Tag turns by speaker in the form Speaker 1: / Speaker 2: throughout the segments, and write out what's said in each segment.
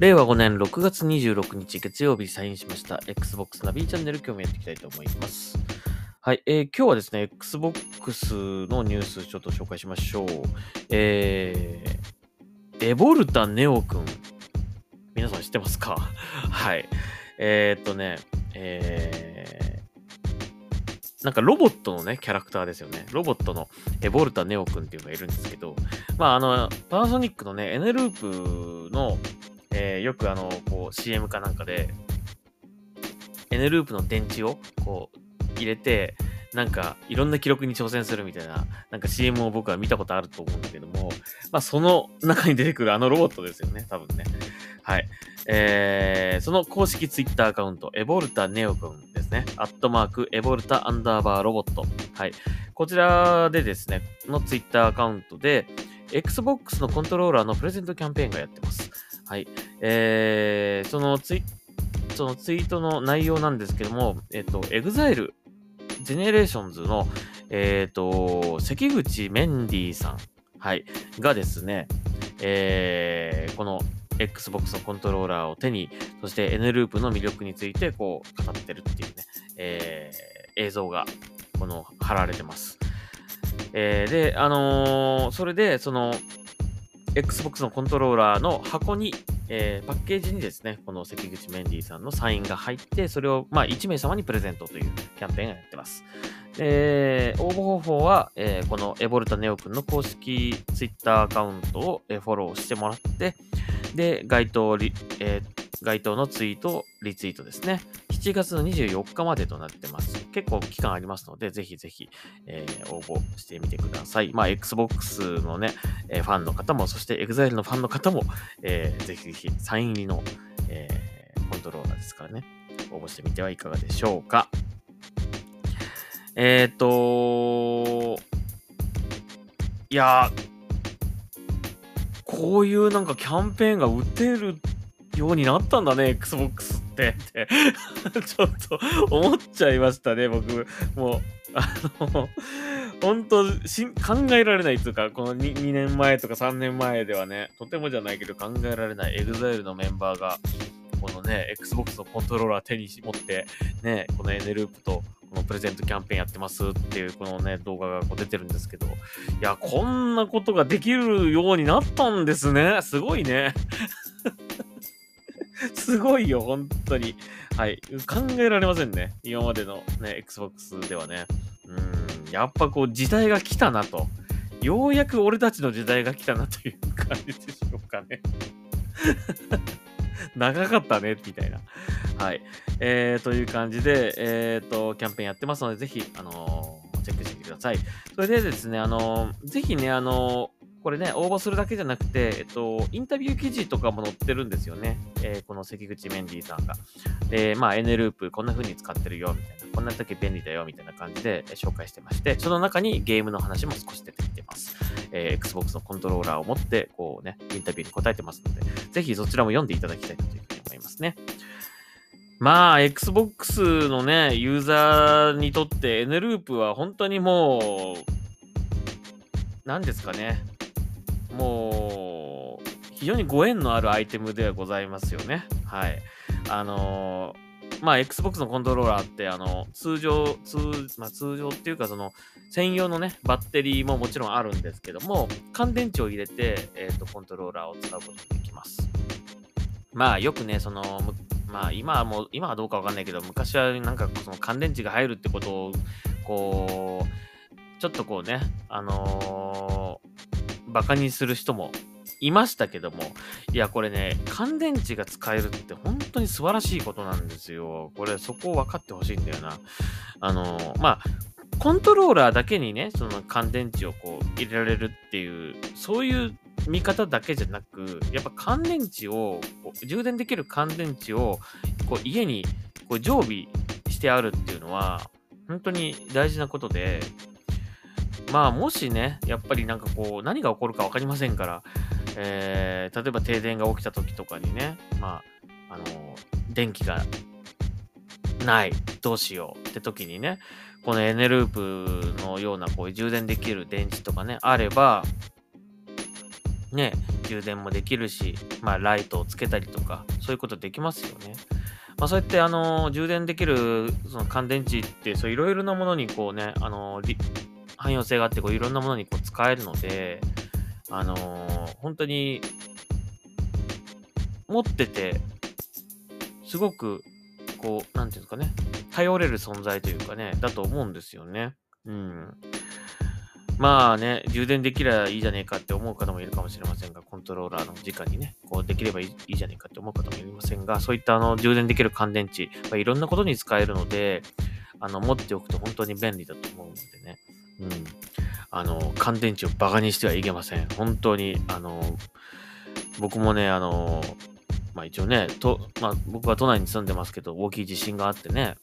Speaker 1: 令和5年6月26日月曜日サインしました Xbox ナビチャンネル今日もやっていきたいと思います。はい、えー今日はですね、Xbox のニュースちょっと紹介しましょう。えー、エボルタネオくん。皆さん知ってますか？はい。えー、っとね、えー、なんかロボットのね、キャラクターですよね。ロボットのエボルタネオくんっていうのがいるんですけど、まあ、あの、パナソニックのね、エネループの、えーよくあの、こう、CM かなんかで、エネループの電池を、こう、入れて、なんか、いろんな記録に挑戦するみたいな、なんか CM を僕は見たことあると思うんだけども、まあ、その中に出てくるあのロボットですよね、多分ね。はい。えー、その公式ツイッターアカウント、エボルタネオくんですね。アットマーク、エボルタアンダーバーロボット。はい。こちらでですね、のツイッターアカウントで、Xbox のコントローラーのプレゼントキャンペーンがやってます。はい。えー、そのツイそのツイートの内容なんですけども、えっ、と、EXILE、 GENERATIONS の、えっ、と、関口メンディーさん、はい、がですね、えー、この Xbox のコントローラーを手に、そして N ループの魅力について、こう、語ってるっていうね、えー、映像が、この、貼られてます。えー、で、あのーそれで、その、Xbox のコントローラーの箱に、えーパッケージにですね、この関口メンディーさんのサインが入って、それを、まあ、1名様にプレゼントというキャンペーンがやってます。で、応募方法は、えーこのエボルタネオくんの公式 Twitter アカウントを、えーフォローしてもらって、で、該当、えー該当のツイートをリツイートですね。7月の24日までとなってます。結構期間ありますので、ぜひぜひ、えー応募してみてください。まあ、Xbox のね、えーファンの方も、そして EXILE のファンの方も、えーぜひぜひサイン入りの、えコントローラーですからね、応募してみてはいかがでしょうか。えっ、といやこういうなんかキャンペーンが打てるようになったんだね、Xbox ってって ちょっと思っちゃいましたね、僕。もう、あの、本当考えられないというか、この 2, 2年前とか3年前ではね、とてもじゃないけど考えられない EXILE のメンバーが、このね、Xbox のコントローラー手に持って、ね、このエネループと、このプレゼントキャンペーンやってますっていう、このね、動画がこう出てるんですけど、いや、こんなことができるようになったんですね。すごいね。すごいよ、本当に。はい。考えられませんね。今までのね、Xbox ではね。うん。やっぱこう、時代が来たなと。ようやく俺たちの時代が来たなという感じでしょうかね。長かったね、みたいな。はい。えー、という感じで、えー、と、キャンペーンやってますので、ぜひ、あのーチェックしてみてください。それでですね、あのーぜひね、あのこれね、応募するだけじゃなくて、えっと、インタビュー記事とかも載ってるんですよね。えーこの関口メンディーさんが。で、まあ、N ループこんな風に使ってるよ、みたいな。こんな時便利だよ、みたいな感じで紹介してまして、その中にゲームの話も少し出てきてます。えー Xbox のコントローラーを持って、こうね、インタビューに答えてますので、ぜひそちらも読んでいただきたいというふうに思いますね。まあ、Xbox のね、ユーザーにとって N ループは本当にもう、何ですかね。もう、非常にご縁のあるアイテムではございますよね。はい。あのーまあ、Xbox のコントローラーって、あの、通常、通、まあ、通常っていうか、その、専用のね、バッテリーももちろんあるんですけども、乾電池を入れて、えっ、と、コントローラーを使うことができます。まあ、よくね、その、まあ、今はもう、今はどうかわかんないけど、昔はなんか、その乾電池が入るってことを、こう、ちょっとこうね、あのーバカにする人もいましたけども、いや、これね、乾電池が使えるって本当に素晴らしいことなんですよ。これ、そこを分かってほしいんだよな。あのまあ、コントローラーだけにね、その乾電池をこう入れられるっていう、そういう見方だけじゃなく、やっぱ乾電池を、充電できる乾電池をこう家にこう常備してあるっていうのは、本当に大事なことで、まあ、もしね、やっぱりなんかこう、何が起こるか分かりませんから、えー例えば停電が起きた時とかにね、まあ、あの、電気がない、どうしようって時にね、このエネループのようなこういう充電できる電池とかね、あれば、ね、充電もできるし、まあ、ライトをつけたりとか、そういうことできますよね。まあ、そうやって、あの、充電できる、その乾電池って、そういろいろなものにこうね、あの、汎用性があって、こういろんなものにこう使えるので、あの本当に、持ってて、すごく、こう、なんていうんですかね、頼れる存在というかね、だと思うんですよね。うん。まあね、充電できればいいじゃねえかって思う方もいるかもしれませんが、コントローラーの時間にね、こうできればいいいいじゃねえかって思う方もいませんが、そういったあの充電できる乾電池、まあ、いろんなことに使えるので、あの持っておくと本当に便利だと思うのでね、うん。あの、乾電池をバカにしてはいけません。本当に、あの、僕もね、あの、まあ一応ね、と、まあ僕は都内に住んでますけど、大きい地震があってね、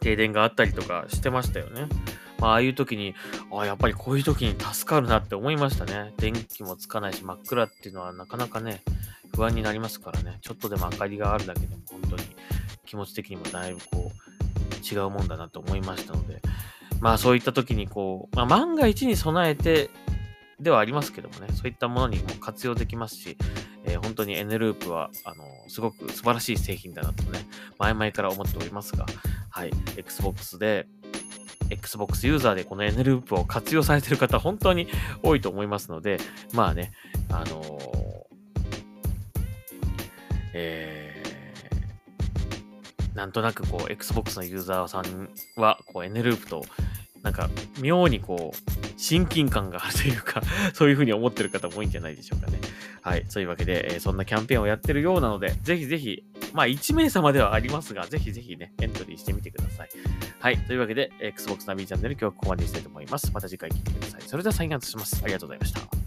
Speaker 1: 停電があったりとかしてましたよね。まあ、ああいう時に、ああ、やっぱりこういう時に助かるなって思いましたね。電気もつかないし、真っ暗っていうのはなかなかね、不安になりますからね。ちょっとでも明かりがあるだけでも本当に気持ち的にもだいぶこう、違うもんだなと思いましたので、まあそういった時にこう、まあ万が一に備えてではありますけどもね、そういったものにも活用できますし、えー、本当に N ループは、あの、すごく素晴らしい製品だなとね、前々から思っておりますが、はい、Xbox で、Xbox ユーザーでこの N ループを活用されてる方、本当に多いと思いますので、まあね、あのー、えー、なんとなくこう、Xbox のユーザーさんは、こう、N ループと、なんか、妙にこう、親近感があるというか そういうふうに思ってる方も多いんじゃないでしょうかね。はい。そういうわけで、えー、そんなキャンペーンをやってるようなので、ぜひぜひ、まあ1名様ではありますが、ぜひぜひね、エントリーしてみてください。はい。というわけで、Xbox ナビチャンネル今日はここまでにしたいと思います。また次回聞いてください。それではサインアウトします。ありがとうございました。